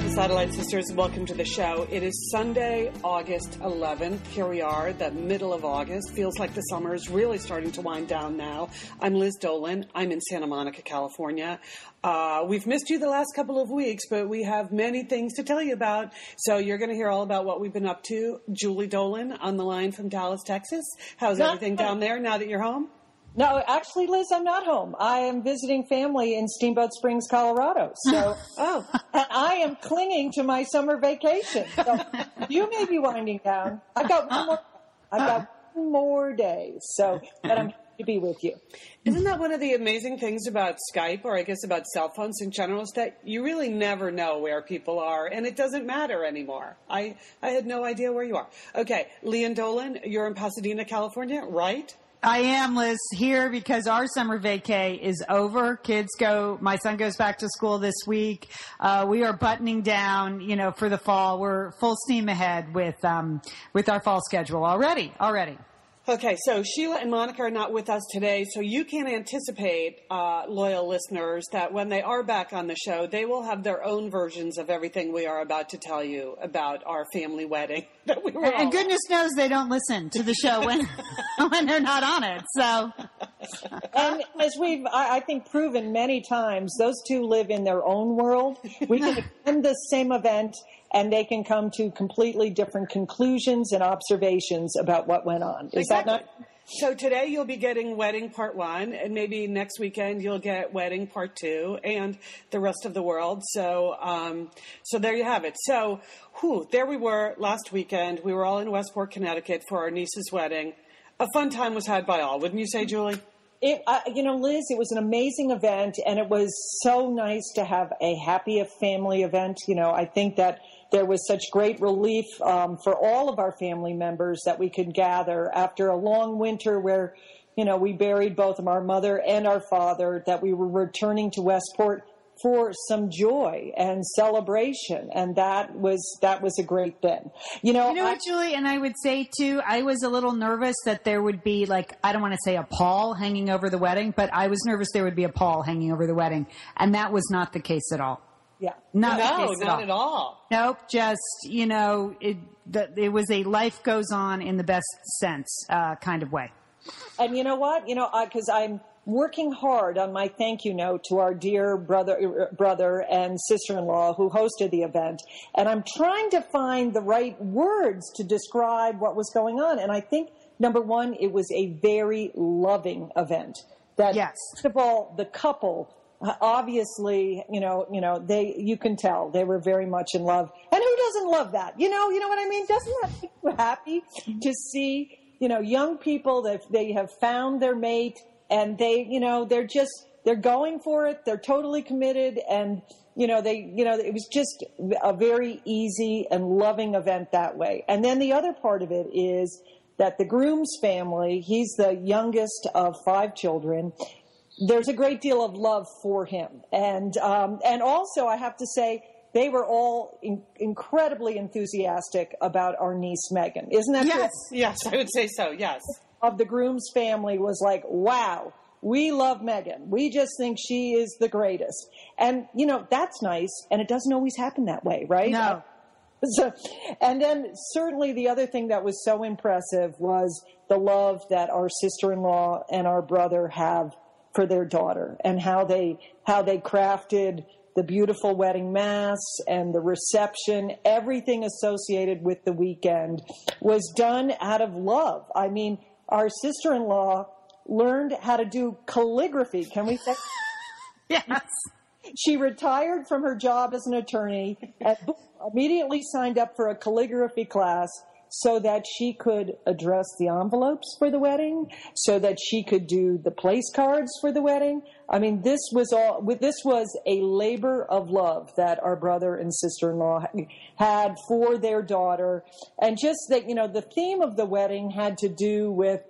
The Satellite Sisters. Welcome to the show. It is Sunday, August 11th. Here we are, the middle of August. Feels like the summer is really starting to wind down now. I'm Liz Dolan. I'm in Santa Monica, California. Uh, we've missed you the last couple of weeks, but we have many things to tell you about. So you're going to hear all about what we've been up to. Julie Dolan on the line from Dallas, Texas. How's everything down there now that you're home? No, actually, Liz, I'm not home. I am visiting family in Steamboat Springs, Colorado. So, Oh, and I am clinging to my summer vacation. So, you may be winding down. I've got one more. I've got one more day. So, but I'm happy to be with you. Isn't that one of the amazing things about Skype, or I guess about cell phones in general, is that you really never know where people are, and it doesn't matter anymore. I, I had no idea where you are. Okay, Lian Dolan, you're in Pasadena, California, right? I am, Liz, here because our summer vacay is over. Kids go, my son goes back to school this week. Uh, we are buttoning down, you know, for the fall. We're full steam ahead with, um, with our fall schedule already, already. Okay, so Sheila and Monica are not with us today, so you can anticipate, uh, loyal listeners, that when they are back on the show, they will have their own versions of everything we are about to tell you about our family wedding that we were all And goodness knows they don't listen to the show when, when they're not on it. So And as we've, I, I think, proven many times, those two live in their own world. We can attend the same event and they can come to completely different conclusions and observations about what went on. Is Exactly. that not? So today you'll be getting wedding part one, and maybe next weekend you'll get wedding part two, and the rest of the world. So, um, so there you have it. So, whew, there we were last weekend. We were all in Westport, Connecticut for our niece's wedding. A fun time was had by all, wouldn't you say, Julie? It, I, you know, Liz, it was an amazing event, and it was so nice to have a happy family event. You know, I think that there was such great relief um, for all of our family members that we could gather after a long winter where, you know, we buried both of our mother and our father. That we were returning to Westport for some joy and celebration, and that was that was a great thing. You know, You know I- what, Julie? And I would say too, I was a little nervous that there would be like, I don't want to say a pall hanging over the wedding, but I was nervous there would be a pall hanging over the wedding. And that was not the case at all. Yeah. Not the no, case not at all. Nope, just, you know, it, the, it was a life goes on in the best sense, uh, kind of way. And you know what? You know, because I'm working hard on my thank you note to our dear brother, brother and sister-in-law who hosted the event, and I'm trying to find the right words to describe what was going on. And I think number one, it was a very loving event. That Yes. first of all, the couple. Obviously, you know, you know, they, you can tell they were very much in love. And who doesn't love that? You know, you know what I mean? Doesn't that make you happy to see, you know, young people that they have found their mate and they, you know, they're just, they're going for it. They're totally committed. And, you know, they, you know, it was just a very easy and loving event that way. And then the other part of it is that the groom's family, he's the youngest of five children. There's a great deal of love for him. And, um, and also I have to say, they were all in- incredibly enthusiastic about our niece Megan. Isn't that true? Yes, yes, I would say so. Yes. of the groom's family was like, wow, we love Megan. We just think she is the greatest. And, you know, that's nice. And it doesn't always happen that way, right? No. So, and then certainly the other thing that was so impressive was the love that our sister-in-law and our brother have for their daughter and how they, how they crafted the beautiful wedding mass and the reception, everything associated with the weekend was done out of love. I mean, our sister-in-law learned how to do calligraphy. Can we say? Yes. she retired from her job as an attorney and immediately signed up for a calligraphy class so that she could address the envelopes for the wedding, so that she could do the place cards for the wedding. I mean, this was all, this was a labor of love that our brother and sister-in-law had for their daughter. And just that, you know, the theme of the wedding had to do with,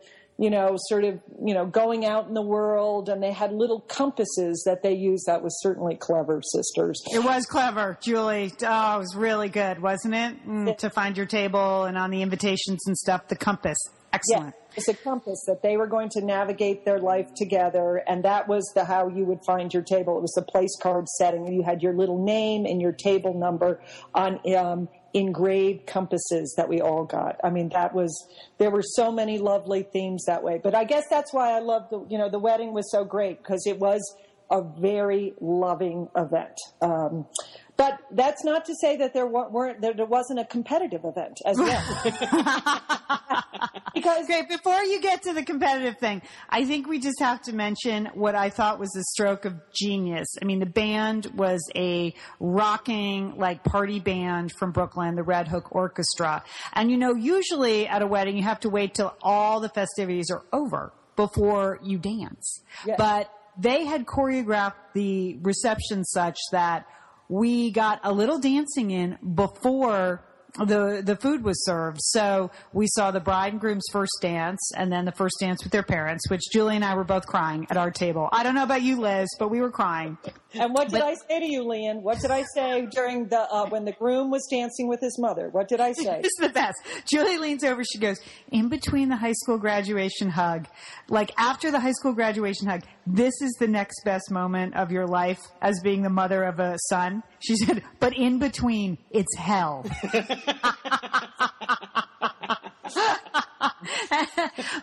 you know, sort of, you know, going out in the world and they had little compasses that they used. That was certainly clever, sisters. It was clever, Julie. Oh, it was really good, wasn't it? Mm, to find your table and on the invitations and stuff, the compass. Excellent. Yeah, it's a compass that they were going to navigate their life together, and that was the how you would find your table. It was a place card setting. You had your little name and your table number on um, engraved compasses that we all got. I mean, that was there were so many lovely themes that way. But I guess that's why I love the you know the wedding was so great because it was a very loving event. Um, but that's not to say that there weren't that there wasn't a competitive event as well. because great before you get to the competitive thing, I think we just have to mention what I thought was a stroke of genius. I mean, the band was a rocking like party band from Brooklyn, the Red Hook Orchestra. And you know, usually at a wedding you have to wait till all the festivities are over before you dance. Yes. But they had choreographed the reception such that we got a little dancing in before the the food was served. So we saw the bride and groom's first dance, and then the first dance with their parents, which Julie and I were both crying at our table. I don't know about you, Liz, but we were crying. And what did but, I say to you, Lian? What did I say during the uh, when the groom was dancing with his mother? What did I say? It's the best. Julie leans over. She goes, "In between the high school graduation hug, like after the high school graduation hug, this is the next best moment of your life as being the mother of a son." She said, "But in between, it's hell."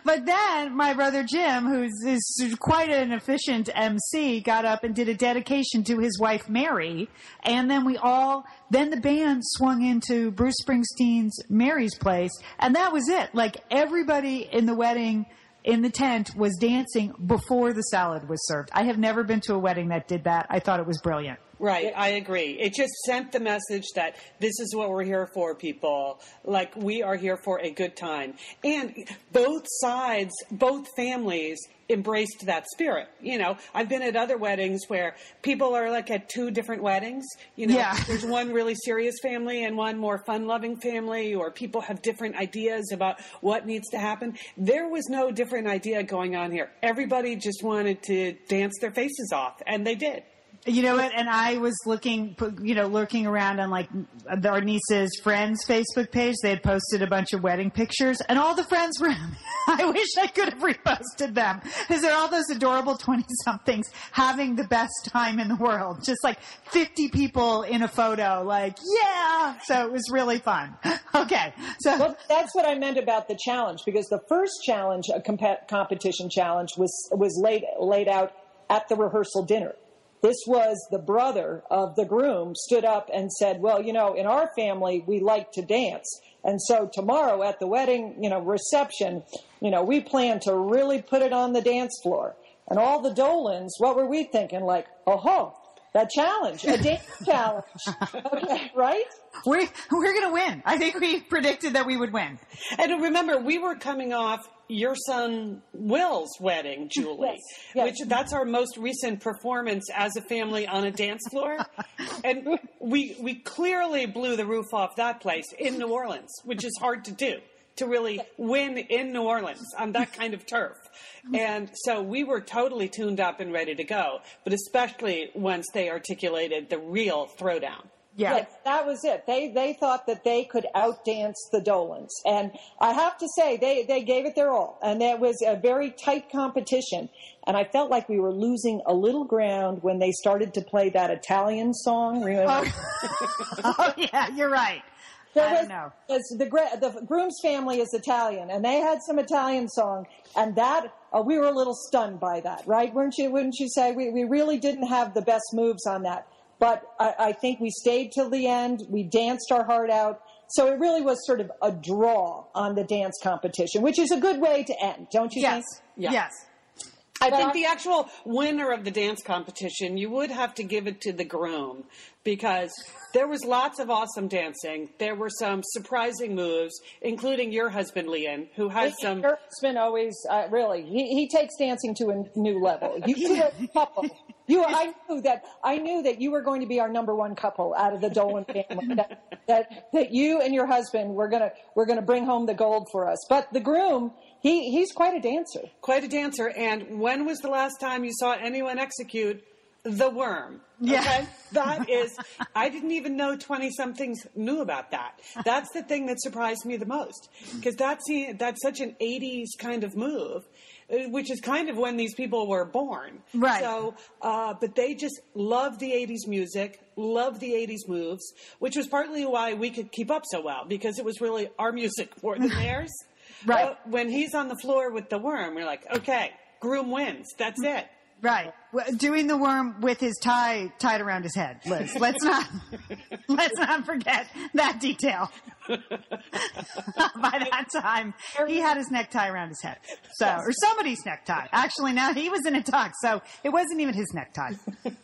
but then my brother Jim, who's is quite an efficient MC, got up and did a dedication to his wife Mary, and then we all then the band swung into Bruce Springsteen's Mary's Place, and that was it. Like everybody in the wedding in the tent was dancing before the salad was served. I have never been to a wedding that did that. I thought it was brilliant. Right, I agree. It just sent the message that this is what we're here for, people. Like, we are here for a good time. And both sides, both families embraced that spirit. You know, I've been at other weddings where people are like at two different weddings. You know, yeah. there's one really serious family and one more fun loving family, or people have different ideas about what needs to happen. There was no different idea going on here. Everybody just wanted to dance their faces off, and they did. You know what? And I was looking, you know, lurking around on like our niece's friends' Facebook page. They had posted a bunch of wedding pictures, and all the friends were. I wish I could have reposted them because they're all those adorable twenty-somethings having the best time in the world. Just like fifty people in a photo, like yeah. So it was really fun. Okay, so well, that's what I meant about the challenge because the first challenge, a comp- competition challenge, was was laid laid out at the rehearsal dinner this was the brother of the groom stood up and said, well, you know, in our family, we like to dance. And so tomorrow at the wedding, you know, reception, you know, we plan to really put it on the dance floor. And all the Dolans, what were we thinking? Like, oh, ho, that challenge, a dance challenge. Okay, right? We're, we're going to win. I think we predicted that we would win. And remember, we were coming off your son Will's wedding, Julie, yes, yes. which that's our most recent performance as a family on a dance floor. and we, we clearly blew the roof off that place in New Orleans, which is hard to do to really win in New Orleans on that kind of turf. Mm-hmm. And so we were totally tuned up and ready to go, but especially once they articulated the real throwdown. Yeah. Yes, that was it. They they thought that they could outdance the Dolans, and I have to say they they gave it their all, and it was a very tight competition. And I felt like we were losing a little ground when they started to play that Italian song. Remember? Oh, oh yeah, you're right. There I was, know. The, the groom's family is Italian, and they had some Italian song, and that uh, we were a little stunned by that, right? Weren't you? Wouldn't you say we we really didn't have the best moves on that? But I, I think we stayed till the end. We danced our heart out. So it really was sort of a draw on the dance competition, which is a good way to end, don't you yes. think? Yes. Yes. I think the actual winner of the dance competition, you would have to give it to the groom because there was lots of awesome dancing. There were some surprising moves, including your husband, Lian, who has some. Your husband always, uh, really, he, he takes dancing to a new level. You do a couple You, I knew that. I knew that you were going to be our number one couple out of the Dolan family. that, that that you and your husband were gonna were gonna bring home the gold for us. But the groom, he he's quite a dancer. Quite a dancer. And when was the last time you saw anyone execute the worm? Yeah. Okay? That is, I didn't even know 20 somethings knew about that. That's the thing that surprised me the most. Because that's, the- that's such an 80s kind of move, which is kind of when these people were born. Right. So, uh, but they just loved the 80s music, loved the 80s moves, which was partly why we could keep up so well, because it was really our music more than theirs. Right. Uh, when he's on the floor with the worm, we're like, okay, groom wins. That's it. Right. Doing the worm with his tie tied around his head, Liz. Let's not let's not forget that detail. By that time, he had his necktie around his head. So, or somebody's necktie. Actually, now he was in a tux, so it wasn't even his necktie.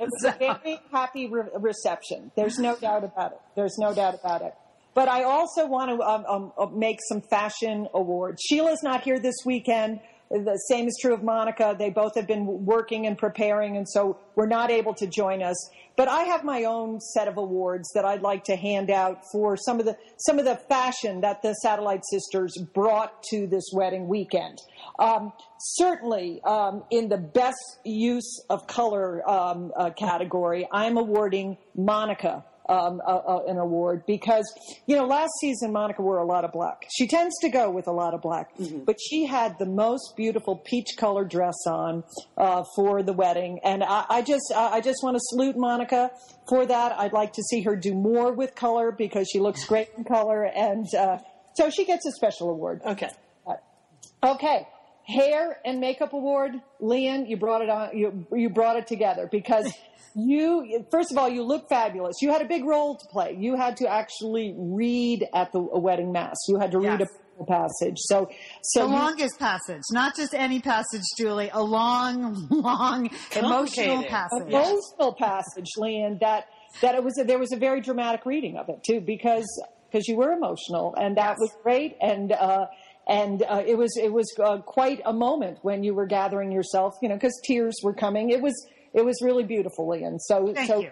It's a very happy re- reception. There's no doubt about it. There's no doubt about it. But I also want to um, um, make some fashion awards. Sheila's not here this weekend. The same is true of Monica. They both have been working and preparing, and so we're not able to join us. But I have my own set of awards that I'd like to hand out for some of the some of the fashion that the Satellite Sisters brought to this wedding weekend. Um, certainly, um, in the best use of color um, uh, category, I'm awarding Monica um, uh, uh, an award because you know last season Monica wore a lot of black. She tends to go with a lot of black, but she had the most beautiful peach colored dress on uh, for the wedding, and I, I just I I just want to salute Monica for that. I'd like to see her do more with color because she looks great in color, and uh, so she gets a special award. Okay. Okay. Hair and makeup award, Lian, you brought it on, you, you brought it together because you, first of all, you look fabulous. You had a big role to play. You had to actually read at the a wedding mass. You had to read a passage. So, so The you- longest passage, not just any passage, Julie. A long, long, emotional passage. emotional passage, Lian, that, that it was, a, there was a very dramatic reading of it too, because, because you were emotional and that Yes. was great. And, uh, and uh, it was it was uh, quite a moment when you were gathering yourself, you know, because tears were coming. It was it was really beautiful, Lian. So Thank so, you.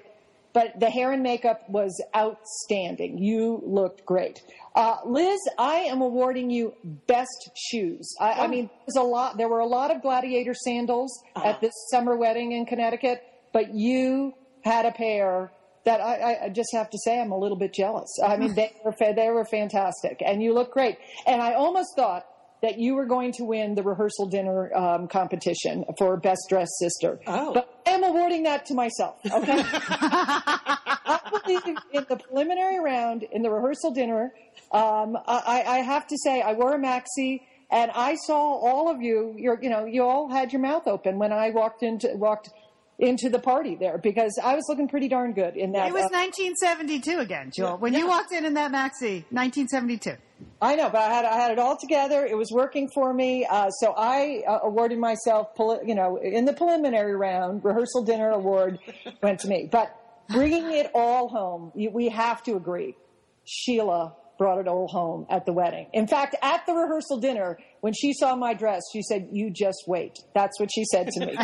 but the hair and makeup was outstanding. You looked great. Uh, Liz, I am awarding you best shoes. I, I mean, there's a lot. There were a lot of gladiator sandals at this summer wedding in Connecticut, but you had a pair that I, I- I just have to say I'm a little bit jealous. I mean, they were they were fantastic, and you look great. And I almost thought that you were going to win the rehearsal dinner um, competition for best dressed sister. Oh. but I am awarding that to myself. Okay. I believe in the preliminary round in the rehearsal dinner. Um, I, I have to say I wore a maxi. And I saw all of you. You're, you know, you all had your mouth open when I walked into walked into the party there because I was looking pretty darn good in that. It was uh, 1972 again, Jewel. When you walked in in that maxi, 1972. I know, but I had I had it all together. It was working for me. Uh, so I uh, awarded myself, you know, in the preliminary round, rehearsal dinner award went to me. But bringing it all home, you, we have to agree. Sheila brought it all home at the wedding. In fact, at the rehearsal dinner, when she saw my dress, she said, "You just wait." That's what she said to me.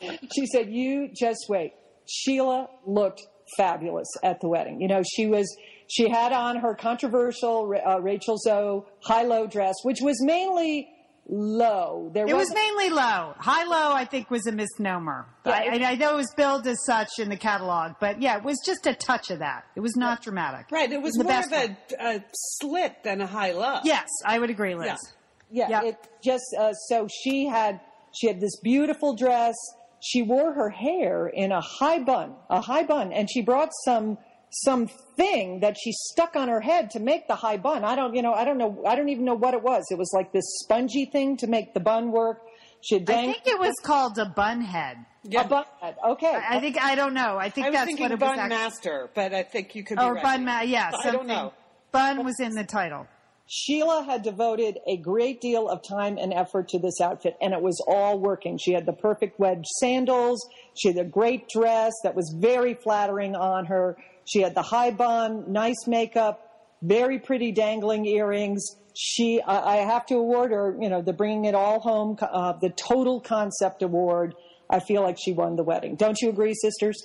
she said, "You just wait." Sheila looked fabulous at the wedding. You know, she was she had on her controversial uh, Rachel Zoe high-low dress, which was mainly low. There It was mainly low. High low, I think, was a misnomer. Yeah, I, I, I know it was billed as such in the catalog, but yeah, it was just a touch of that. It was not dramatic. Right. It was In the more of a, a slit than a high low. Yes, I would agree, Liz. Yeah. Yeah, Yep. it just uh, so she had she had this beautiful dress. She wore her hair in a high bun, a high bun, and she brought some some thing that she stuck on her head to make the high bun. I don't, you know, I don't know, I don't even know what it was. It was like this spongy thing to make the bun work. She had I think it was called a bun head. a bun head. Okay, I I think I don't know. I think I that's thinking what it bun was. Actually. master, but I think you could be Or right. bun ma- yeah, I something. don't know. Bun was in the title. Sheila had devoted a great deal of time and effort to this outfit, and it was all working. She had the perfect wedge sandals. She had a great dress that was very flattering on her. She had the high bun, nice makeup, very pretty dangling earrings. she, I, I have to award her, you know, the bringing it all home, uh, the total concept award. I feel like she won the wedding. Don't you agree, sisters?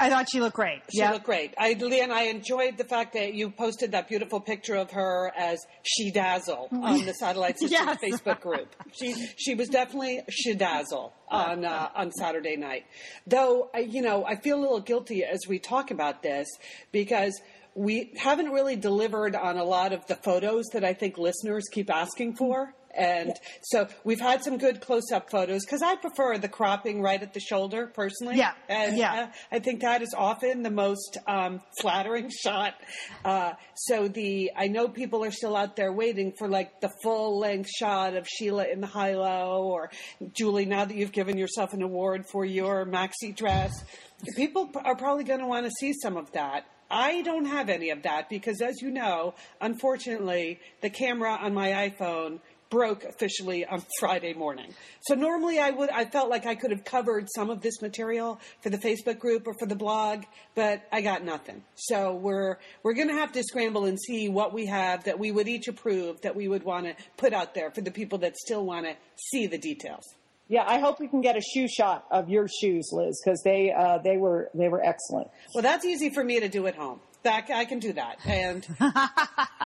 I thought she looked great. She yep. looked great. I, Lian, I enjoyed the fact that you posted that beautiful picture of her as She Dazzle on the Satellite Sisters yes. Facebook group. She she was definitely She Dazzle on uh, on Saturday night. Though, I, you know, I feel a little guilty as we talk about this because we haven't really delivered on a lot of the photos that I think listeners keep asking for. And yeah. so we've had some good close up photos because I prefer the cropping right at the shoulder personally. Yeah. And, yeah. Uh, I think that is often the most um, flattering shot. Uh, so the, I know people are still out there waiting for like the full length shot of Sheila in the high low or Julie, now that you've given yourself an award for your maxi dress, people are probably going to want to see some of that. I don't have any of that because, as you know, unfortunately, the camera on my iPhone broke officially on Friday morning. So normally I would I felt like I could have covered some of this material for the Facebook group or for the blog, but I got nothing. So we're we're going to have to scramble and see what we have that we would each approve that we would want to put out there for the people that still want to see the details. Yeah, I hope we can get a shoe shot of your shoes, Liz, because they uh, they were they were excellent. Well, that's easy for me to do at home. That I can do that, and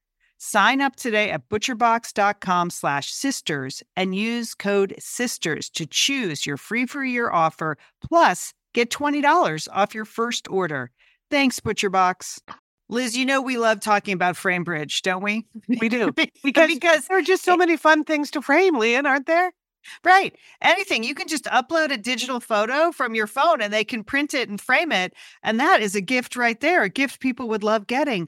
Sign up today at butcherbox.com slash sisters and use code SISTERS to choose your free for year offer, plus get $20 off your first order. Thanks, ButcherBox. Liz, you know we love talking about Framebridge, don't we? We do. because, because there are just so many fun things to frame, Lian, aren't there? Right. Anything. You can just upload a digital photo from your phone and they can print it and frame it. And that is a gift right there, a gift people would love getting.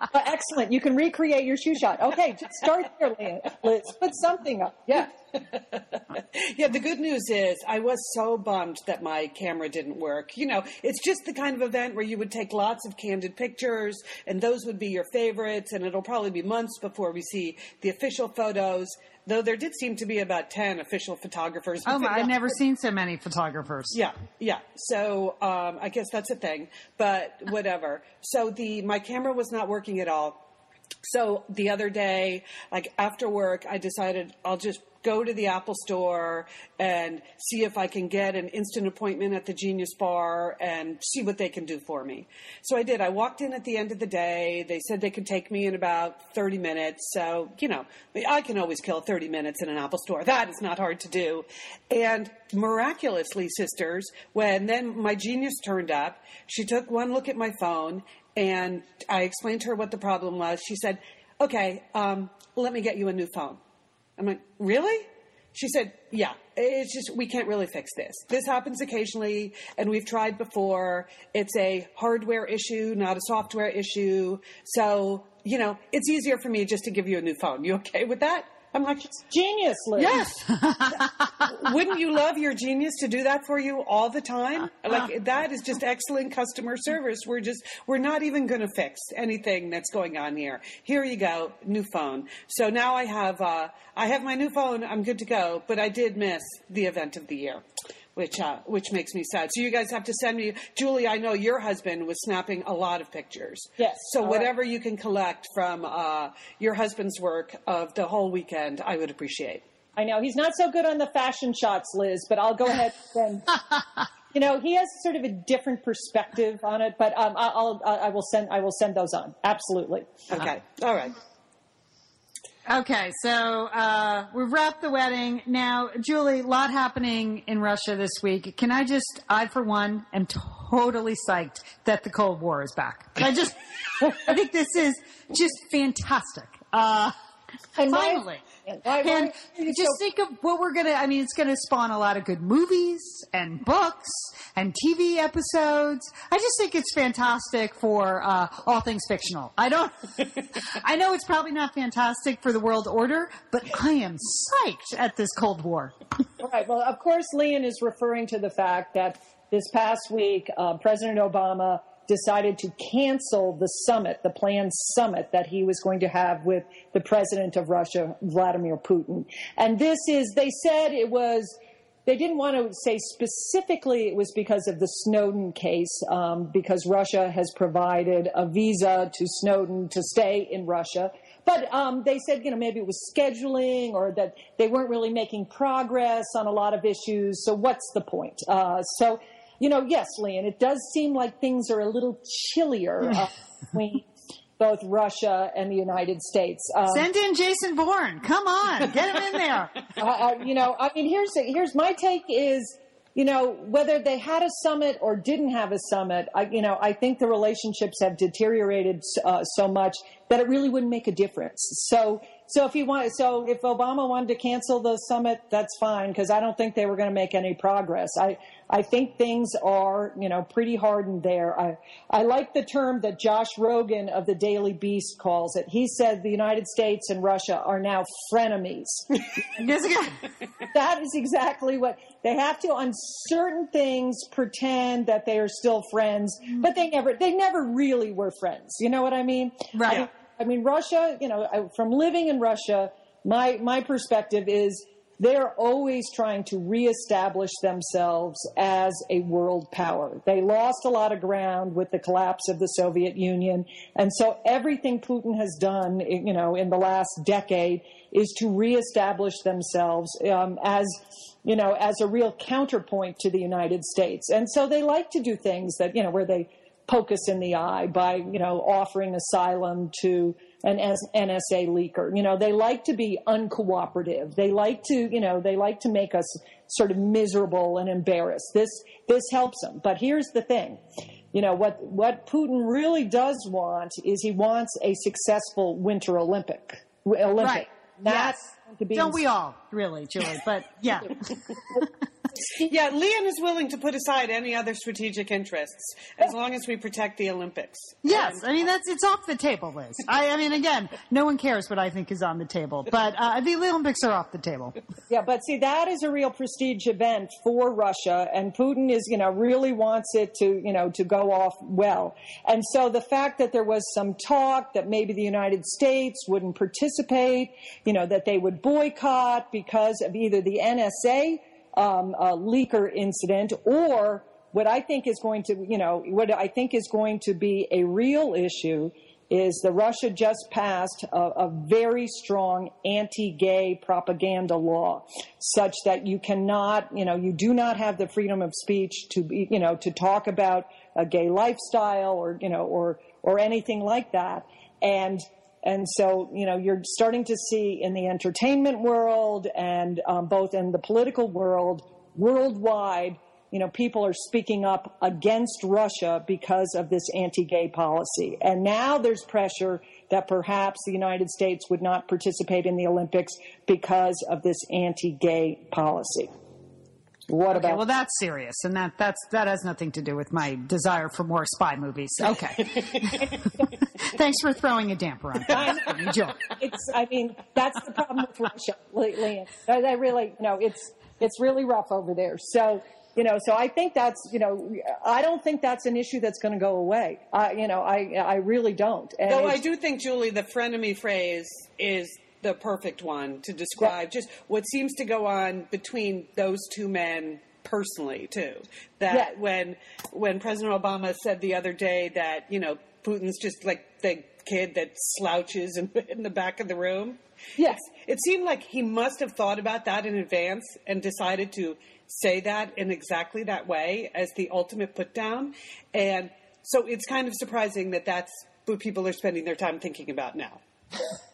Uh, excellent. You can recreate your shoe shot. Okay, just start there. Liz. Put something up. Yeah. yeah, the good news is I was so bummed that my camera didn't work. You know, it's just the kind of event where you would take lots of candid pictures and those would be your favorites and it'll probably be months before we see the official photos. Though there did seem to be about 10 official photographers. Oh, I've never seen so many photographers. Yeah, yeah. So um, I guess that's a thing, but whatever. so the my camera was not working at all. So the other day, like after work, I decided I'll just go to the Apple store and see if I can get an instant appointment at the Genius Bar and see what they can do for me. So I did. I walked in at the end of the day. They said they could take me in about 30 minutes. So, you know, I can always kill 30 minutes in an Apple store. That is not hard to do. And miraculously, sisters, when then my genius turned up, she took one look at my phone and I explained to her what the problem was. She said, okay, um, let me get you a new phone. I'm like, really? She said, yeah, it's just, we can't really fix this. This happens occasionally, and we've tried before. It's a hardware issue, not a software issue. So, you know, it's easier for me just to give you a new phone. You okay with that? I'm like, it's genius, Liz. Yes. Wouldn't you love your genius to do that for you all the time? Like that is just excellent customer service. We're just we're not even going to fix anything that's going on here. Here you go, new phone. So now I have uh, I have my new phone. I'm good to go. But I did miss the event of the year which uh, which makes me sad. So you guys have to send me, Julie. I know your husband was snapping a lot of pictures. Yes. So whatever right. you can collect from uh, your husband's work of the whole weekend, I would appreciate. I know he's not so good on the fashion shots, Liz, but I'll go ahead and. you know, he has sort of a different perspective on it, but um, I'll, I'll, I will send I will send those on. Absolutely. Okay. All right. Okay, so uh, we've wrapped the wedding. Now, Julie, a lot happening in Russia this week. Can I just, I for one, am totally psyched that the Cold War is back. I just, I think this is just fantastic. Uh, and finally. Why, why, and just so- think of what we're gonna. I mean, it's gonna spawn a lot of good movies and books and TV episodes. I just think it's fantastic for uh, all things fictional. I don't. I know it's probably not fantastic for the world order, but I am psyched at this Cold War. right. Well, of course, Lian is referring to the fact that this past week, uh, President Obama decided to cancel the summit, the planned summit that he was going to have with the president of Russia, Vladimir Putin. And this is, they said it was, they didn't want to say specifically it was because of the Snowden case, um, because Russia has provided a visa to Snowden to stay in Russia. But um, they said, you know, maybe it was scheduling or that they weren't really making progress on a lot of issues. So what's the point? Uh, so you know, yes, Lian, it does seem like things are a little chillier uh, between both Russia and the United States. Um, Send in Jason Bourne. Come on, get him in there. uh, uh, you know, I mean, here's here's my take is. You know, whether they had a summit or didn't have a summit, I, you know, I think the relationships have deteriorated uh, so much that it really wouldn't make a difference. So, so if you want, so if Obama wanted to cancel the summit, that's fine because I don't think they were going to make any progress. I, I think things are, you know, pretty hardened there. I, I like the term that Josh Rogin of the Daily Beast calls it. He said the United States and Russia are now frenemies. that is exactly what they have to on certain things pretend that they are still friends, but they never, they never really were friends. You know what I mean? Right. I mean, I mean Russia, you know, from living in Russia, my, my perspective is they're always trying to reestablish themselves as a world power. They lost a lot of ground with the collapse of the Soviet Union. And so everything Putin has done, you know, in the last decade is to reestablish themselves um, as, you know, as a real counterpoint to the United States. And so they like to do things that, you know, where they poke us in the eye by, you know, offering asylum to, an NSA leaker. You know, they like to be uncooperative. They like to, you know, they like to make us sort of miserable and embarrassed. This, this helps them. But here's the thing. you know what what Putin really does want is he wants a successful Winter Olympic Olympic. Right. Not Yes. to be Don't we all, really, Julie? But yeah. Yeah, Lian is willing to put aside any other strategic interests as long as we protect the Olympics. Yes, I mean that's it's off the table, Liz. I, I mean, again, no one cares what I think is on the table, but uh, the Olympics are off the table. Yeah, but see, that is a real prestige event for Russia, and Putin is, you know, really wants it to, you know, to go off well. And so the fact that there was some talk that maybe the United States wouldn't participate, you know, that they would boycott because of either the NSA um, uh, leaker incident or what I think is going to, you know, what I think is going to be a real issue is that Russia just passed a, a very strong anti-gay propaganda law, such that you cannot, you know, you do not have the freedom of speech to be, you know, to talk about a gay lifestyle or, you know, or or anything like that, and. And so, you know, you're starting to see in the entertainment world and um, both in the political world, worldwide, you know, people are speaking up against Russia because of this anti-gay policy. And now there's pressure that perhaps the United States would not participate in the Olympics because of this anti-gay policy. What Okay, about well that's serious, and that that's that has nothing to do with my desire for more spy movies. Okay, thanks for throwing a damper on. it. Enjoy. it's I mean that's the problem with Russia, lately. Lian. They they really you know it's it's really rough over there. So you know, so I think that's you know I don't think that's an issue that's going to go away. I you know I I really don't. And Though I do think, Julie, the frenemy phrase is the perfect one to describe just what seems to go on between those two men personally too. That Yeah. when when President Obama said the other day that you know Putin's just like the kid that slouches in, in the back of the room. Yes. It seemed like he must have thought about that in advance and decided to say that in exactly that way as the ultimate put down. And so it's kind of surprising that that's what people are spending their time thinking about now.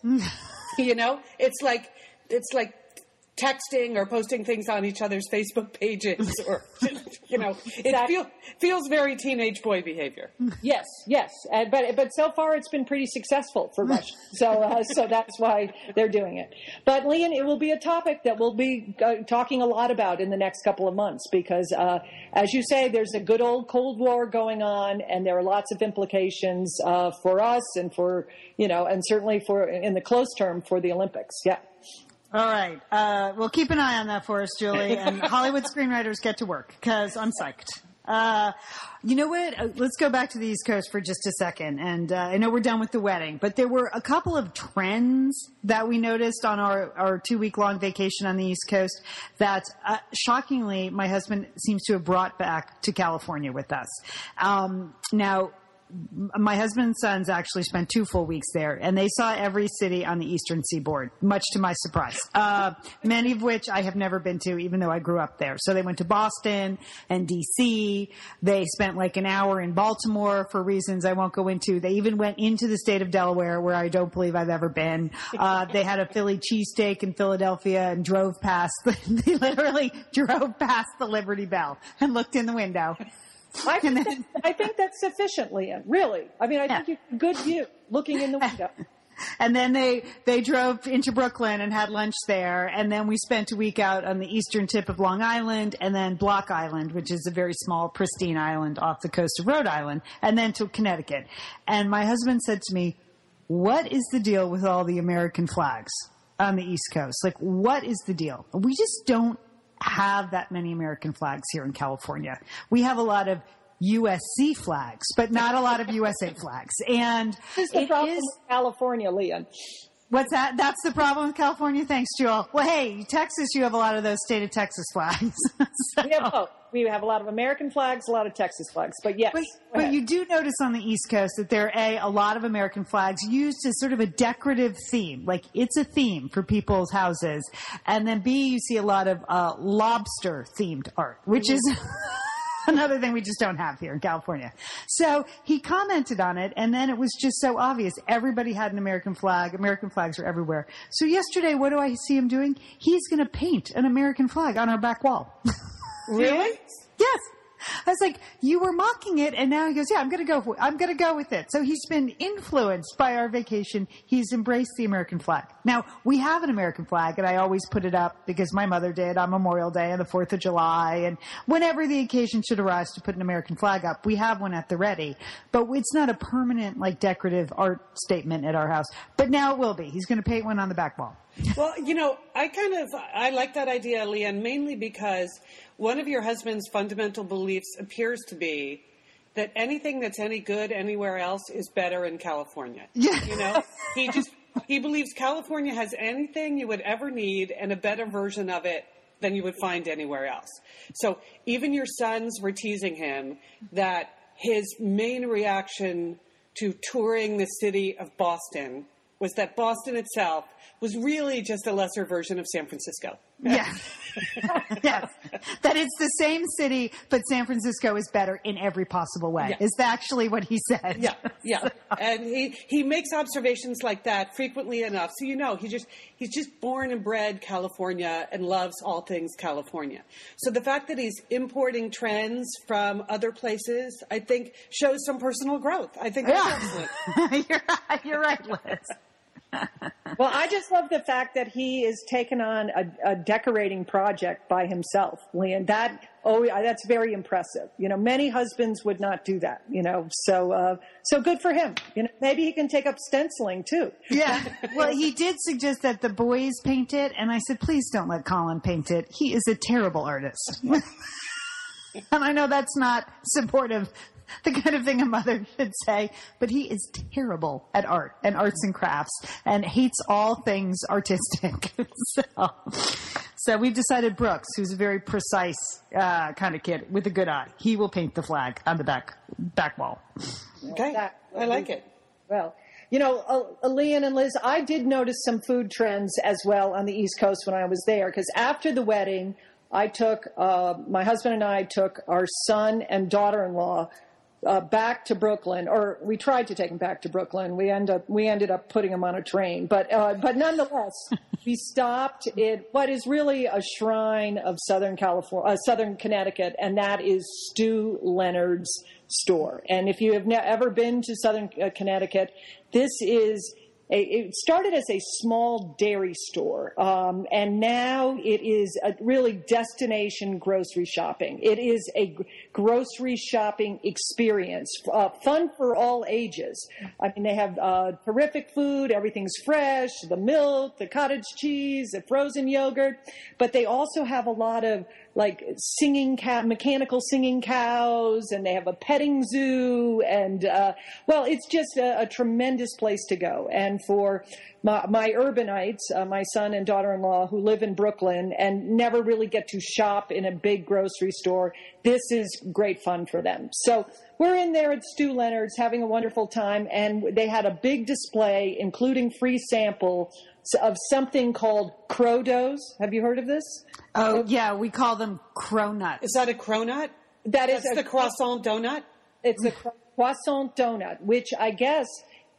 you know, it's like it's like texting or posting things on each other's Facebook pages or you know, it Exactly. feel, feels very teenage boy behavior. Yes, yes, and, but but so far it's been pretty successful for Russia. So uh, so that's why they're doing it. But Lian, it will be a topic that we'll be uh, talking a lot about in the next couple of months because, uh, as you say, there's a good old Cold War going on, and there are lots of implications uh, for us and for you know, and certainly for in the close term for the Olympics. Yeah. All right, uh, well keep an eye on that for us, Julie, and Hollywood screenwriters get to work because I'm psyched. Uh, you know what? Uh, let's go back to the East Coast for just a second. And uh, I know we're done with the wedding, but there were a couple of trends that we noticed on our, our two week long vacation on the East Coast that uh, shockingly my husband seems to have brought back to California with us. Um, now, my husband's sons actually spent two full weeks there, and they saw every city on the eastern seaboard, much to my surprise. Uh, many of which I have never been to, even though I grew up there. So they went to Boston and D.C. They spent like an hour in Baltimore for reasons I won't go into. They even went into the state of Delaware, where I don't believe I've ever been. Uh, they had a Philly cheesesteak in Philadelphia and drove past. they literally drove past the Liberty Bell and looked in the window. I think, that, I think that's sufficient, Lian. Really. I mean, I think you good view looking in the window. And then they, they drove into Brooklyn and had lunch there. And then we spent a week out on the eastern tip of Long Island and then Block Island, which is a very small, pristine island off the coast of Rhode Island, and then to Connecticut. And my husband said to me, what is the deal with all the American flags on the East Coast? Like, what is the deal? We just don't have that many American flags here in California. We have a lot of USC flags, but not a lot of USA flags. And This is the it problem is- with California, Lian. What's that? That's the problem with California. Thanks, Jewel. Well, hey, Texas, you have a lot of those state of Texas flags. So- We have both. We have a lot of American flags, a lot of Texas flags. But yes, but, but you do notice on the East Coast that there are a, a lot of American flags used as sort of a decorative theme. Like it's a theme for people's houses. And then B, you see a lot of uh, lobster themed art, which is another thing we just don't have here in California. So he commented on it, and then it was just so obvious. Everybody had an American flag. American flags were everywhere. So yesterday, what do I see him doing? He's going to paint an American flag on our back wall. Really? yes. I was like, you were mocking it. And now he goes, yeah, I'm going to go, I'm to go with it. So he's been influenced by our vacation. He's embraced the American flag. Now we have an American flag and I always put it up because my mother did on Memorial Day and the 4th of July. And whenever the occasion should arise to put an American flag up, we have one at the ready, but it's not a permanent, like decorative art statement at our house. But now it will be. He's going to paint one on the back wall. Well, you know, I kind of I like that idea, Lian, mainly because one of your husband's fundamental beliefs appears to be that anything that's any good anywhere else is better in California. Yeah. You know, he just he believes California has anything you would ever need and a better version of it than you would find anywhere else. So even your sons were teasing him that his main reaction to touring the city of Boston was that Boston itself was really just a lesser version of San Francisco. Yes. yes. That it's the same city, but San Francisco is better in every possible way. Yeah. Is actually what he said. Yeah, yeah. And he, he makes observations like that frequently enough. So you know, he just he's just born and bred California and loves all things California. So the fact that he's importing trends from other places, I think shows some personal growth. I think that's Yeah. excellent. you're, right, you're right, Liz. Well, I just love the fact that he is taken on a, a decorating project by himself, Lian. That oh, yeah, that's very impressive. You know, many husbands would not do that. You know, so uh, so good for him. You know, maybe he can take up stenciling too. Yeah. Well, he did suggest that the boys paint it, and I said, please don't let Colin paint it. He is a terrible artist. and I know that's not supportive, the kind of thing a mother should say, but he is terrible at art and arts and crafts and hates all things artistic. so, so we've decided Brooks, who's a very precise uh, kind of kid with a good eye, he will paint the flag on the back back wall. Okay, That- I like it. Well, you know, uh, Lian and Liz, I did notice some food trends as well on the East Coast when I was there because after the wedding, I took uh, my husband and I took our son and daughter-in-law uh, back to Brooklyn, or we tried to take him back to Brooklyn. We end up we ended up putting him on a train, but uh, but nonetheless, we stopped at what is really a shrine of Southern California, uh, Southern Connecticut, and that is Stew Leonard's store. And if you have ne- ever been to Southern uh, Connecticut, this is it started as a small dairy store, um, and now it is a really destination grocery shopping. It is a grocery shopping experience, uh, fun for all ages. I mean, they have uh, terrific food, everything's fresh, the milk, the cottage cheese, the frozen yogurt, but they also have a lot of like singing cow, mechanical singing cows, and they have a petting zoo, and uh, well, it's just a, a tremendous place to go. And for my, my urbanites, uh, my son and daughter-in-law who live in Brooklyn and never really get to shop in a big grocery store, this is great fun for them. So we're in there at Stew Leonard's having a wonderful time, and they had a big display, including free sample of something called Crodos. Have you heard of this? Oh, yeah, we call them cronuts. Is that a cronut? That is That's a- the croissant donut. It's a croissant donut, which I guess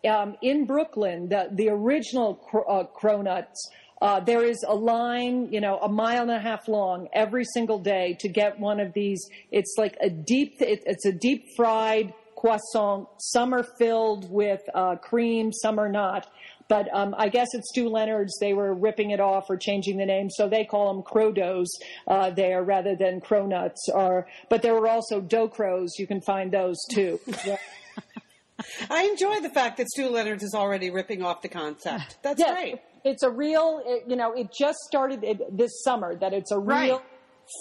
um, in Brooklyn, the the original cro- uh, cronuts. Uh, there is a line, you know, a mile and a half long every single day to get one of these. It's like a deep, it, it's a deep fried croissant. Some are filled with uh, cream, some are not. But um, I guess it's Stew Leonard's, they were ripping it off or changing the name, so they call them Crodos uh, there rather than Cronuts. Or, but there were also Dough Crows. You can find those too. Yeah. I enjoy the fact that Stew Leonard is already ripping off the concept. That's Yeah, great. It's a real, it, you know, it just started it, this summer that it's a real Right.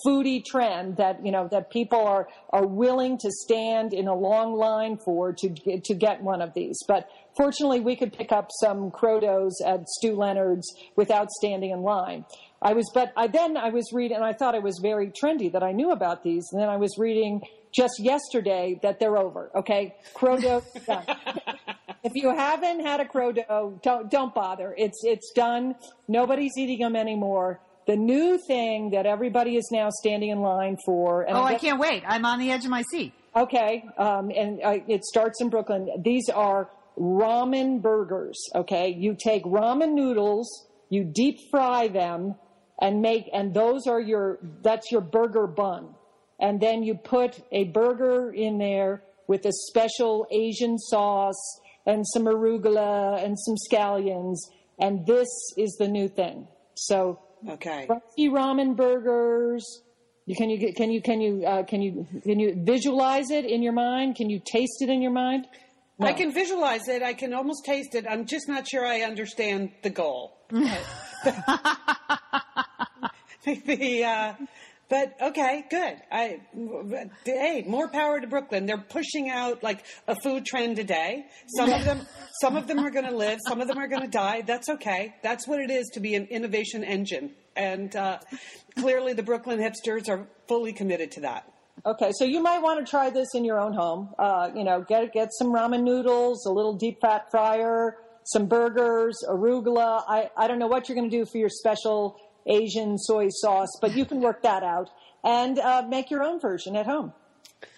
Foodie trend that, you know, that people are, are willing to stand in a long line for to, get- to get one of these. But fortunately, we could pick up some Crodos at Stew Leonard's without standing in line. I was, but I then I was reading, and I thought it was very trendy that I knew about these. And then I was reading just yesterday that they're over. Okay, Crodo. if you haven't had a Crodo, don't don't bother. It's it's done. Nobody's eating them anymore. The new thing that everybody is now standing in line for. And Oh, I guess- can't wait. I'm on the edge of my seat. Okay, um, and uh, it starts in Brooklyn. These are ramen burgers. Okay, you take ramen noodles, you deep fry them, and make, and those are your, that's your burger bun. and then you put a burger in there with a special Asian sauce and some arugula and some scallions, and this is the new thing. So, Okay. crunchy ramen burgers. Can you can you can you uh, can you can you visualize it in your mind? Can you taste it in your mind? I can visualize it. I can almost taste it. I'm just not sure I understand the goal. the, uh, but okay, good. I, hey, more power to Brooklyn. They're pushing out like a food trend a day. Some of them, some of them are going to live. Some of them are going to die. That's okay. That's what it is to be an innovation engine. And uh, clearly, the Brooklyn hipsters are fully committed to that. Okay, so you might want to try this in your own home. Uh, you know, get get some ramen noodles, a little deep fat fryer, some burgers, arugula. I, I don't know what you're going to do for your special Asian soy sauce, but you can work that out and uh, make your own version at home.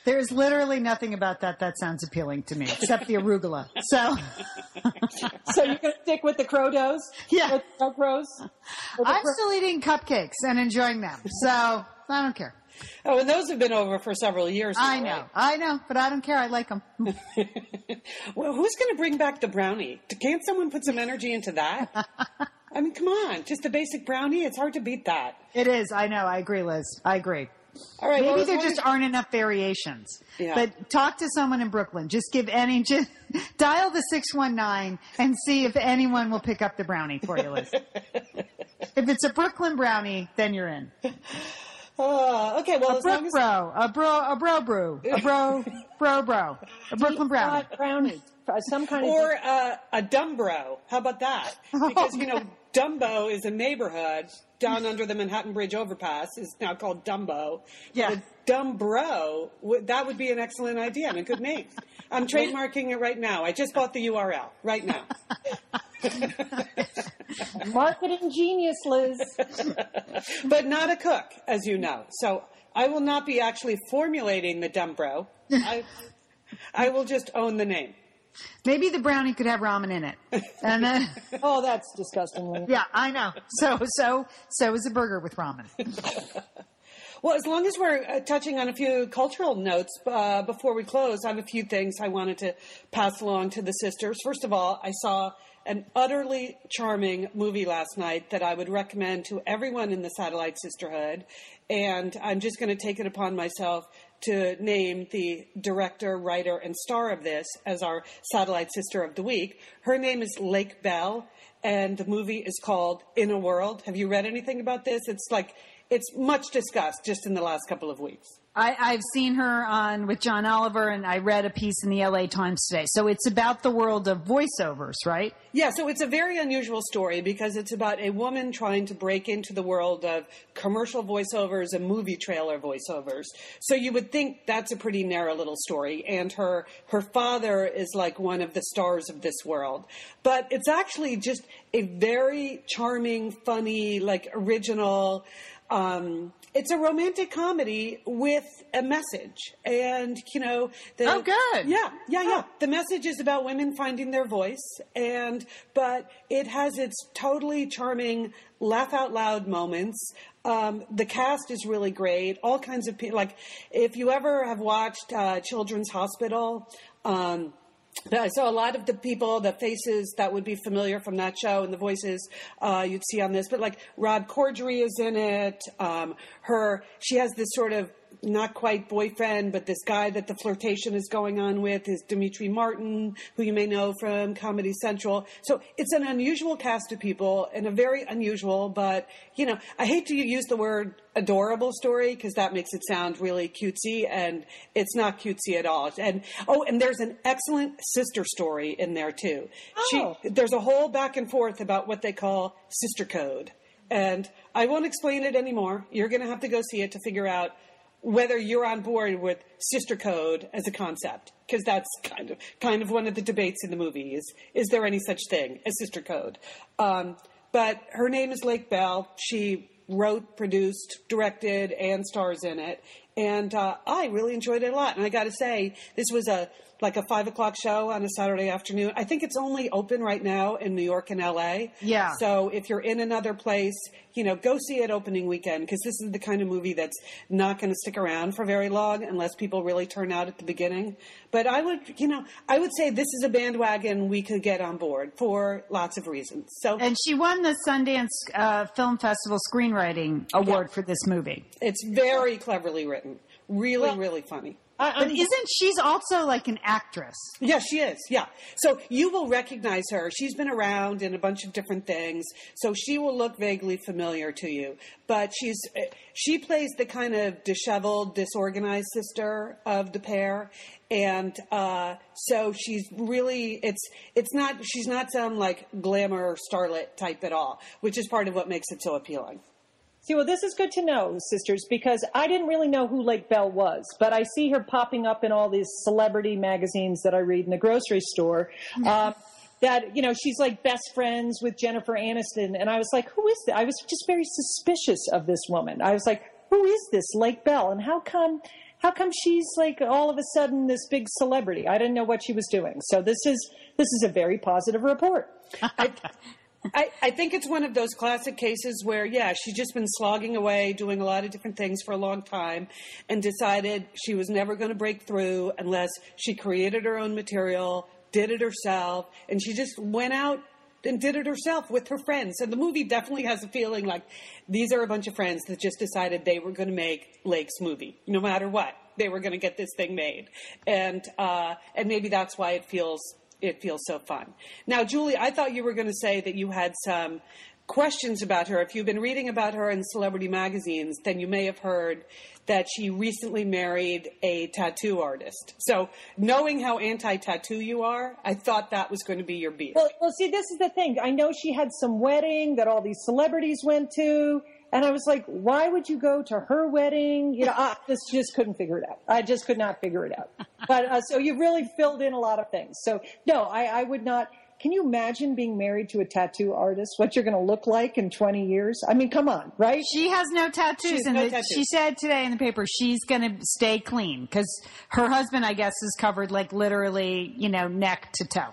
There's literally nothing about that that sounds appealing to me, except the arugula. So So you're going to stick with the crow doughs? Yeah. With the crows? I'm still eating cupcakes and enjoying them. So I don't care. Oh, and those have been over for several years. now, I know, right? I know, but I don't care. I like them. Well, who's going to bring back the brownie? Can't someone put some energy into that? I mean, come on, just a basic brownie. It's hard to beat that. It is. I know. I agree, Liz. I agree. All right, Maybe well, there just aren't enough variations. Yeah. But talk to someone in Brooklyn. Just give any, just dial the 619 and see if anyone will pick up the brownie for you, Liz. if it's a Brooklyn brownie, then you're in. Uh, okay, well, A long as bro, a bro, a bro brew, a bro, bro bro, a Brooklyn brownie. Uh, brownie. Uh, Some kind of or uh, a Dumbro. How about that? Because you know, Dumbo is a neighborhood down under the Manhattan Bridge overpass. is now called Dumbo. Yeah. Dumbro. would- That would be an excellent idea and a good name. I'm trademarking it right now. I just bought the URL right now. marketing genius, Liz. but not a cook, as you know. So I will not be actually formulating the Dumbro. I, I will just own the name. Maybe the brownie could have ramen in it. And then, Oh, that's disgusting. Yeah, I know. So, so, so is a burger with ramen. Well, as long as we're uh, touching on a few cultural notes uh, before we close, I have a few things I wanted to pass along to the sisters. First of all, I saw an utterly charming movie last night that I would recommend to everyone in the Satellite Sisterhood. And I'm just going to take it upon myself to name the director, writer, and star of this as our Satellite Sister of the Week. Her name is Lake Bell, and the movie is called In a World. Have you read anything about this? It's like, it's much discussed just in the last couple of weeks. I, I've seen her on with John Oliver, and I read a piece in the LA Times today. So it's about the world of voiceovers, right? Yeah, so it's a very unusual story because it's about a woman trying to break into the world of commercial voiceovers and movie trailer voiceovers. So you would think that's a pretty narrow little story and her her father is like one of the stars of this world. But it's actually just a very charming, funny, like original um, it's a romantic comedy with a message, and you know, the, Oh, good. Yeah, yeah, yeah. The message is about women finding their voice, and but it has its totally charming laugh out loud moments. Um, the cast is really great. All kinds of people. Like if you ever have watched uh, Children's Hospital. Um, Saw a lot of the people, the faces that would be familiar from that show and the voices uh, you'd see on this. But like Rob Corddry is in it. Um, her, she has this sort of not quite boyfriend, but this guy that the flirtation is going on with is Demetri Martin, who you may know from Comedy Central. So it's an unusual cast of people and a very unusual, but you know, I hate to use the word adorable story because that makes it sound really cutesy and it's not cutesy at all. And oh, and there's an excellent sister story in there too. Oh. She there's a whole back and forth about what they call sister code. And I won't explain it anymore. You're going to have to go see it to figure out whether you're on board with sister code as a concept because that's kind of kind of one of the debates in the movie is is there any such thing as sister code? Um, but her name is lake bell. She wrote produced directed and stars in it and uh, I really enjoyed it a lot. And I got to say, this was a like a five o'clock show on a Saturday afternoon. I think it's only open right now in New York and LA. Yeah. So if you're in another place, you know, go see it opening weekend because this is the kind of movie that's not going to stick around for very long unless people really turn out at the beginning. But I would, you know, I would say this is a bandwagon we could get on board for lots of reasons. So And she won the Sundance uh, Film Festival Screenwriting Award for this movie. it's very cleverly written, really, really funny. I, But isn't she's also like an actress? Yeah, she is. Yeah. So you will recognize her. She's been around in a bunch of different things. So she will look vaguely familiar to you. But she's she plays the kind of disheveled, disorganized sister of the pair. And uh, so she's really it's it's not she's not some like glamour starlet type at all, which is part of what makes it so appealing. See, well, this is good to know, sisters, because I didn't really know who Lake Bell was, but I see her popping up in all these celebrity magazines that I read in the grocery store. Um, that you know, she's like best friends with Jennifer Aniston, and I was like, who is that? I was just very suspicious of this woman. I was like, who is this Lake Bell, and how come? How come she's like all of a sudden this big celebrity? I didn't know what she was doing. So this is this is a very positive report. I, I, I think it's one of those classic cases where, yeah, she's just been slogging away, doing a lot of different things for a long time, and decided she was never going to break through unless she created her own material, did it herself, and she just went out and did it herself with her friends. And the movie definitely has a feeling like these are a bunch of friends that just decided they were going to make Lake's movie, no matter what. They were going to get this thing made, and uh, and maybe that's why it feels it feels so fun. Now, Julie, I thought you were going to say that you had some questions about her. If you've been reading about her in celebrity magazines, then you may have heard that she recently married a tattoo artist. So, knowing how anti-tattoo you are, I thought that was going to be your beat. Well, well, see, this is the thing. I know she had some wedding that all these celebrities went to, and I was like, why would you go to her wedding? You know, I just just couldn't figure it out. I just could not figure it out. But uh, so you really filled in a lot of things. So no, I, I would not. Can you imagine being married to a tattoo artist? What you're going to look like in 20 years? I mean, come on, right? She has no tattoos, and no tattoos. she said today in the paper she's going to stay clean because her husband, I guess, is covered like literally, you know, neck to toe.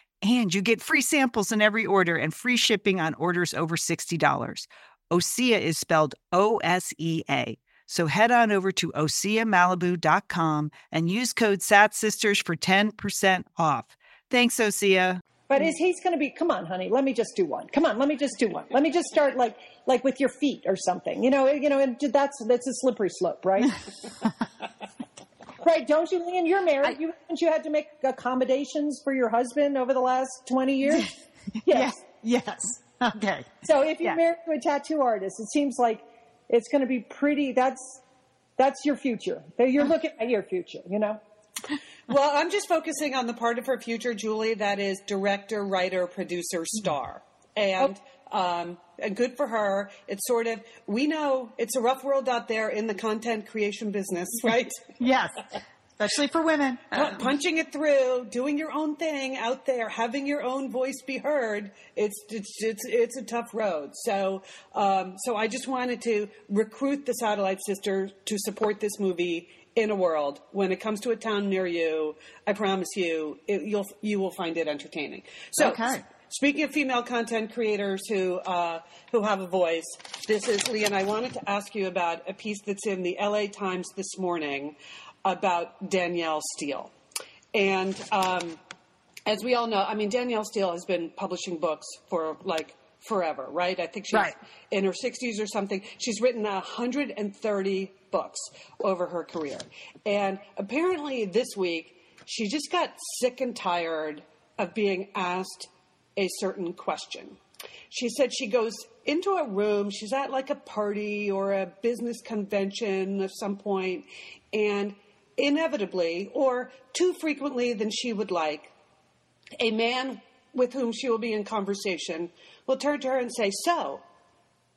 And you get free samples in every order and free shipping on orders over $60. Osea is spelled O S E A. So head on over to OseaMalibu.com and use code SATSisters for 10% off. Thanks, Osea. But is he's going to be? Come on, honey. Let me just do one. Come on, let me just do one. Let me just start like like with your feet or something. You know, you know, and that's that's a slippery slope, right? right? Don't you, Lian? You're married. you haven't you had to make accommodations for your husband over the last twenty years? Yes. Yes. Okay. So if you're Yeah. married to a tattoo artist, it seems like it's going to be pretty. That's that's your future. You're uh-huh. looking at your future. You know. Well, I'm just focusing on the part of her future, Julie, that is director, writer, producer, star. Oh. And, um, and good for her. It's sort of, we know it's a rough world out there in the content creation business, right? Yes. Especially for women. Pu- punching it through, doing your own thing out there, having your own voice be heard. It's it's it's, it's a tough road. So um, so I just wanted to recruit the Satellite sister to support this movie in a world when it comes to a town near you. I promise you, it, you'll you will find it entertaining. So. Okay. Speaking of female content creators who uh, who have a voice, this is Lian. I wanted to ask you about a piece that's in the L.A. Times this morning about Danielle Steel, and um, as we all know, I mean Danielle Steel has been publishing books for like forever, right? I think she's Right. in her 60s or something. She's written 130 books over her career, and apparently this week she just got sick and tired of being asked a certain question. She said she goes into a room, she's at like a party or a business convention of some point, and inevitably, or too frequently than she would like, a man with whom she will be in conversation will turn to her and say, So,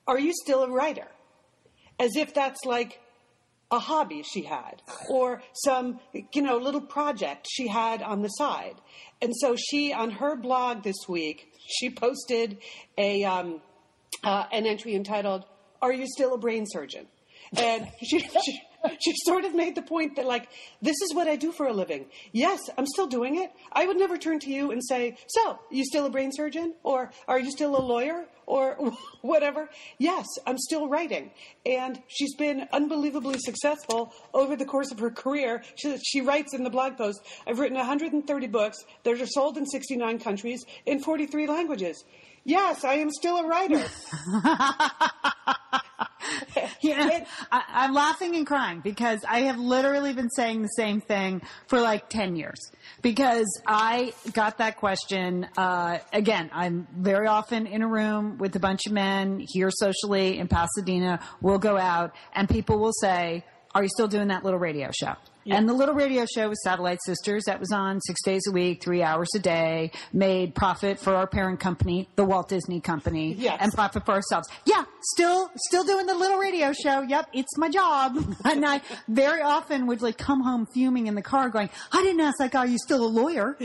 are you still a writer? As if that's like a hobby she had or some you know little project she had on the side. And so she on her blog this week she posted a um, uh, an entry entitled are you still a brain surgeon? And she, she she sort of made the point that like this is what i do for a living. Yes i'm still doing it. I would never turn to you and say so you still a brain surgeon? Or are you still a lawyer or whatever. Yes i'm still writing. And she's been unbelievably successful over the course of her career. She, she writes in the blog post i've written 130 books. That are sold in 69 countries in 43 languages. Yes i am still a writer Yeah, I, I'm laughing and crying because I have literally been saying the same thing for like 10 years. Because I got that question, uh, again, I'm very often in a room with a bunch of men here socially in Pasadena. We'll go out and people will say, are you still doing that little radio show? And the little radio show with Satellite Sisters that was on six days a week, three hours a day, made profit for our parent company, the Walt Disney Company, Yes. and profit for ourselves. Yeah, still, still doing the little radio show. Yep, it's my job. and I very often would like come home fuming in the car going, I didn't ask that guy, you still a lawyer? I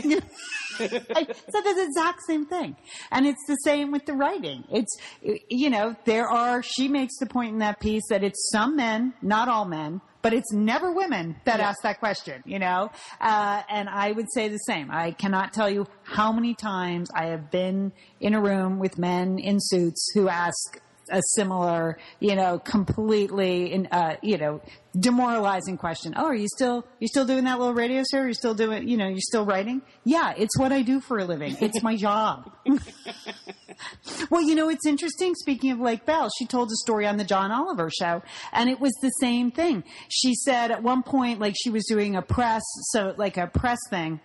said the exact same thing. And it's the same with the writing. It's, you know, there are, she makes the point in that piece that it's some men, not all men, but it's never women that ask that question, you know? Uh, and I would say the same. I cannot tell you how many times I have been in a room with men in suits who ask a similar, you know, completely, in, uh, you know, demoralizing question. Oh, are you still, you still doing that little radio show? Are you still doing, you know, you're still writing? Yeah, it's what I do for a living. It's my job. well, you know, it's interesting. Speaking of Lake Bell, she told a story on the John Oliver show and it was the same thing. She said at one point, like she was doing a press, so like a press thing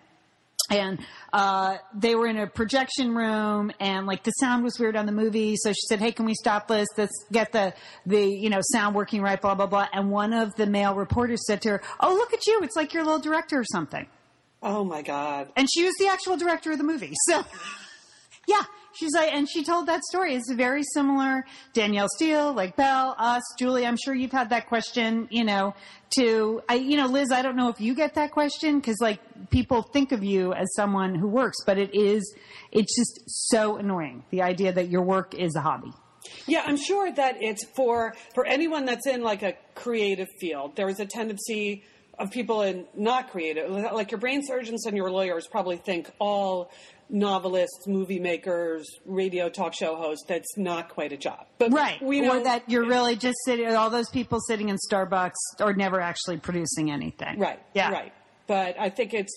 and uh, they were in a projection room and like the sound was weird on the movie so she said hey can we stop this let's get the the you know sound working right blah blah blah and one of the male reporters said to her oh look at you it's like you're a little director or something Oh my God. and she was the actual director of the movie so yeah she's like and she told that story. It's very similar. Danielle steel Lake Bell us julie. I'm sure you've had that question you know to i you know liz i don't know if you get that question because like people think of you as someone who works but it is it's just so annoying the idea that your work is a hobby. Yeah, I'm sure that it's for for anyone that's in like a creative field. There is a tendency of people in not creative, like your brain surgeons and your lawyers, probably think all novelists, movie makers, radio talk show hosts. That's not quite a job, but right We know or that you're really just sitting all those people sitting in starbucks or never actually producing anything Right. yeah Right. But I think it's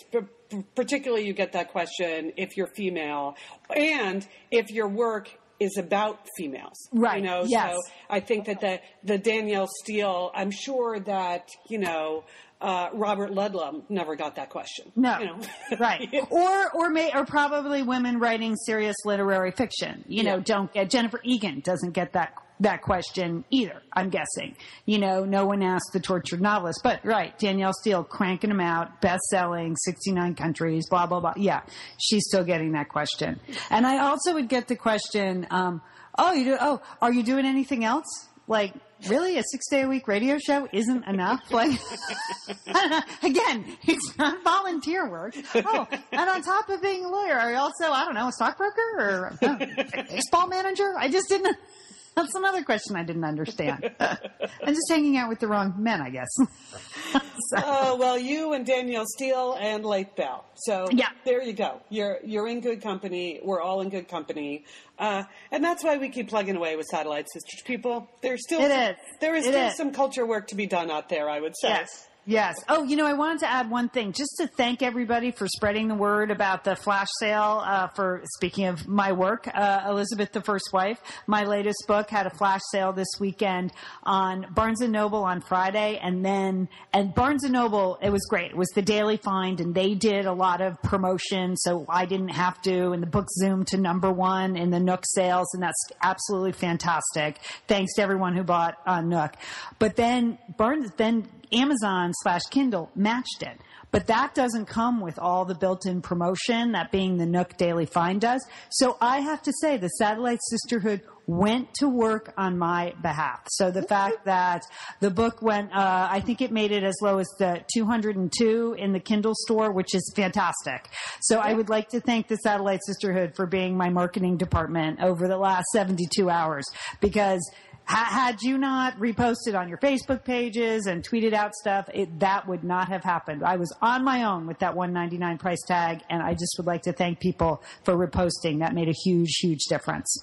particularly you get that question if you're female and if your work is about females. Right. You know, Yes. so I think that the, the Danielle Steel, I'm sure that, you know, uh, Robert Ludlum never got that question. No, You know? right? Or or may or probably women writing serious literary fiction. You know, don't get Jennifer Egan doesn't get that that question either. I'm guessing. You know, no one asked the tortured novelist, but right, Danielle Steel cranking them out, best selling, 69 countries, blah blah blah. Yeah, she's still getting that question. And I also would get the question, um, oh, you do? Oh, are you doing anything else? Like, really, a six day a week radio show isn't enough? Like, again, it's not volunteer work. Oh, and on top of being a lawyer, are you also, I don't know, a stockbroker or uh, a baseball manager? I just didn't. That's another question I didn't understand. I'm just hanging out with the wrong men, I guess. So- Oh well, you and Danielle Steel and Lake Bell. So Yeah. there you go. You're you're in good company. We're all in good company, uh, and that's why we keep plugging away with Satellite Sisters. People, there's still It some, is. there is It still is. some culture work to be done out there. I would say. Yes. Yes. Oh, you know, I wanted to add one thing just to thank everybody for spreading the word about the flash sale uh, for, speaking of my work, uh, Elizabeth the First Wife. My latest book had a flash sale this weekend on Barnes and Noble on Friday. And then, and Barnes and Noble, it was great. It was the Daily Find and they did a lot of promotion. So I didn't have to. And the book zoomed to number one in the Nook sales. And that's absolutely fantastic. Thanks to everyone who bought on Nook. But then Barnes, then Amazon slash Kindle matched it. But that doesn't come with all the built-in promotion that being the Nook Daily Find does. So I have to say the Satellite Sisterhood went to work on my behalf. So the fact that the book went, uh, I think it made it as low as the 202 in the Kindle store, which is fantastic. So I would like to thank the Satellite Sisterhood for being my marketing department over the last 72 hours because had you not reposted on your Facebook pages and tweeted out stuff, it, that would not have happened. I was on my own with that 199 price tag, and I just would like to thank people for reposting. That made a huge, huge difference.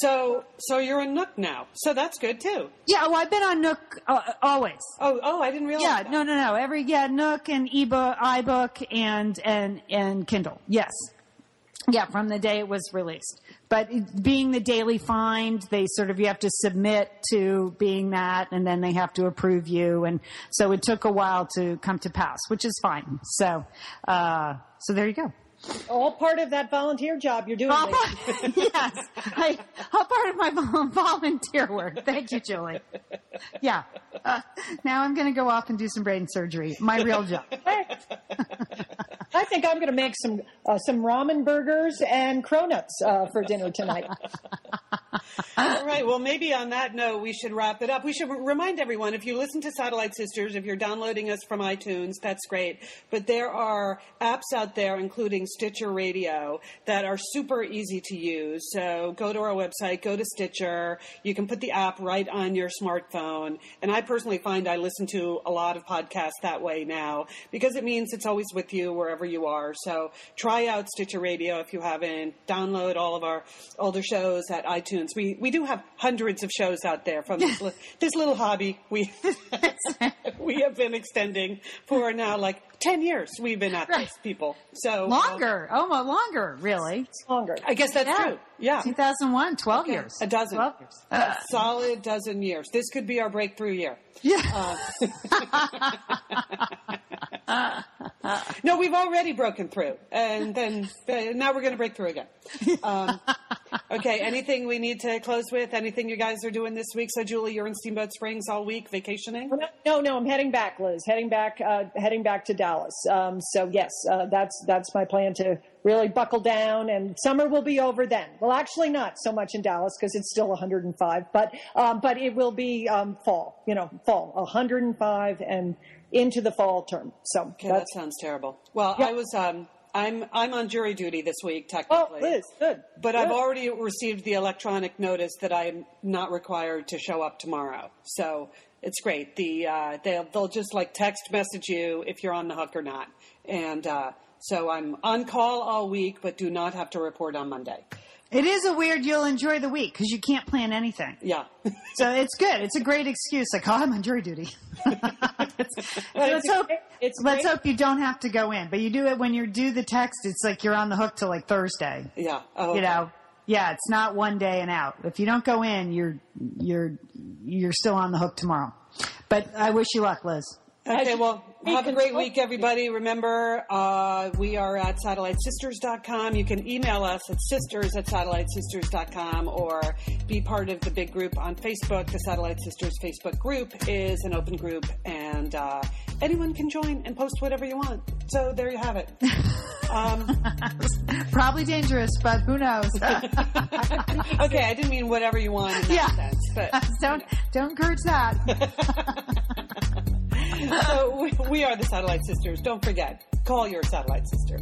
So so you're a Nook now. So that's good too. Yeah, well, I've been on Nook uh, always. Oh oh, I didn't realize. Yeah, that. no, no, no. Every yeah, Nook and ebook, iBook, and and and Kindle. Yes, yeah, from the day it was released. But being the daily find, they sort of you have to submit to being that, and then they have to approve you, and so it took a while to come to pass, which is fine. So, uh, so there you go. All part of that volunteer job you're doing. All part, yes, I, all part of my volunteer work. Thank you, Julie. yeah. Uh, now I'm going to go off and do some brain surgery. My real job. I think I'm going to make some uh, some ramen burgers and cronuts uh, for dinner tonight. All right. Well, maybe on that note, we should wrap it up. We should remind everyone if you listen to Satellite Sisters, if you're downloading us from iTunes, that's great. But there are apps out there, including Stitcher Radio, that are super easy to use. So go to our website, go to Stitcher. You can put the app right on your smartphone. And I personally find I listen to a lot of podcasts that way now because it means it's always with you wherever you are. So try out Stitcher Radio if you haven't. Download all of our older shows at iTunes. We we do have hundreds of shows out there from this, li- this little hobby we we have been extending for now like ten years. We've been at Right. this, people. So um, Longer. Oh, longer, really. Longer. I guess that's Yeah. true. Yeah, 2001, 12 Okay. years. A dozen. 12 years. a solid dozen years. This could be our breakthrough year. Yeah. No, we've already broken through, and then uh, now we're going to break through again. Um, okay, anything we need to close with? Anything you guys are doing this week? So, Julie, you're in Steamboat Springs all week, vacationing. No, no, I'm heading back, Liz. Heading back, uh, heading back to Dallas. Um, so yes, uh, that's that's my plan to really buckle down, and summer will be over then. Well, actually, not so much in Dallas because it's still 105, but um, but it will be um, fall. You know, fall 105 and into the fall term. So Okay, that sounds terrible. Well, Yeah. I was. Um, I'm I'm on jury duty this week, technically. oh, technically. Liz, good. But I've already received the electronic notice that I'm not required to show up tomorrow. So it's great. The uh, they'll they'll just like text message you if you're on the hook or not. And uh, so I'm on call all week, but do not have to report on Monday. It is a weird, you'll enjoy the week because you can't plan anything. Yeah. So it's good. It's a great excuse. Like, oh, I'm on jury duty. let's it's hope, great- it's let's hope you don't have to go in. But you do it when you do the text. It's like you're on the hook till like Thursday. yeah. Oh, You okay. know, yeah, it's not one day and out. If you don't go in, you're you're you're still on the hook tomorrow. But I wish you luck, Liz. Okay, well, have a great week, everybody. Remember, uh, we are at satellitesisters.com. You can email us at sisters at satellitesisters.com or be part of the big group on Facebook. The Satellite Sisters Facebook group is an open group, and uh, anyone can join and post whatever you want. So there you have it. Um, Probably dangerous, but who knows? okay, I didn't mean whatever you want in that Yeah. sense, but don't don't encourage that. so we, we are the Satellite Sisters. Don't forget, call your Satellite Sister.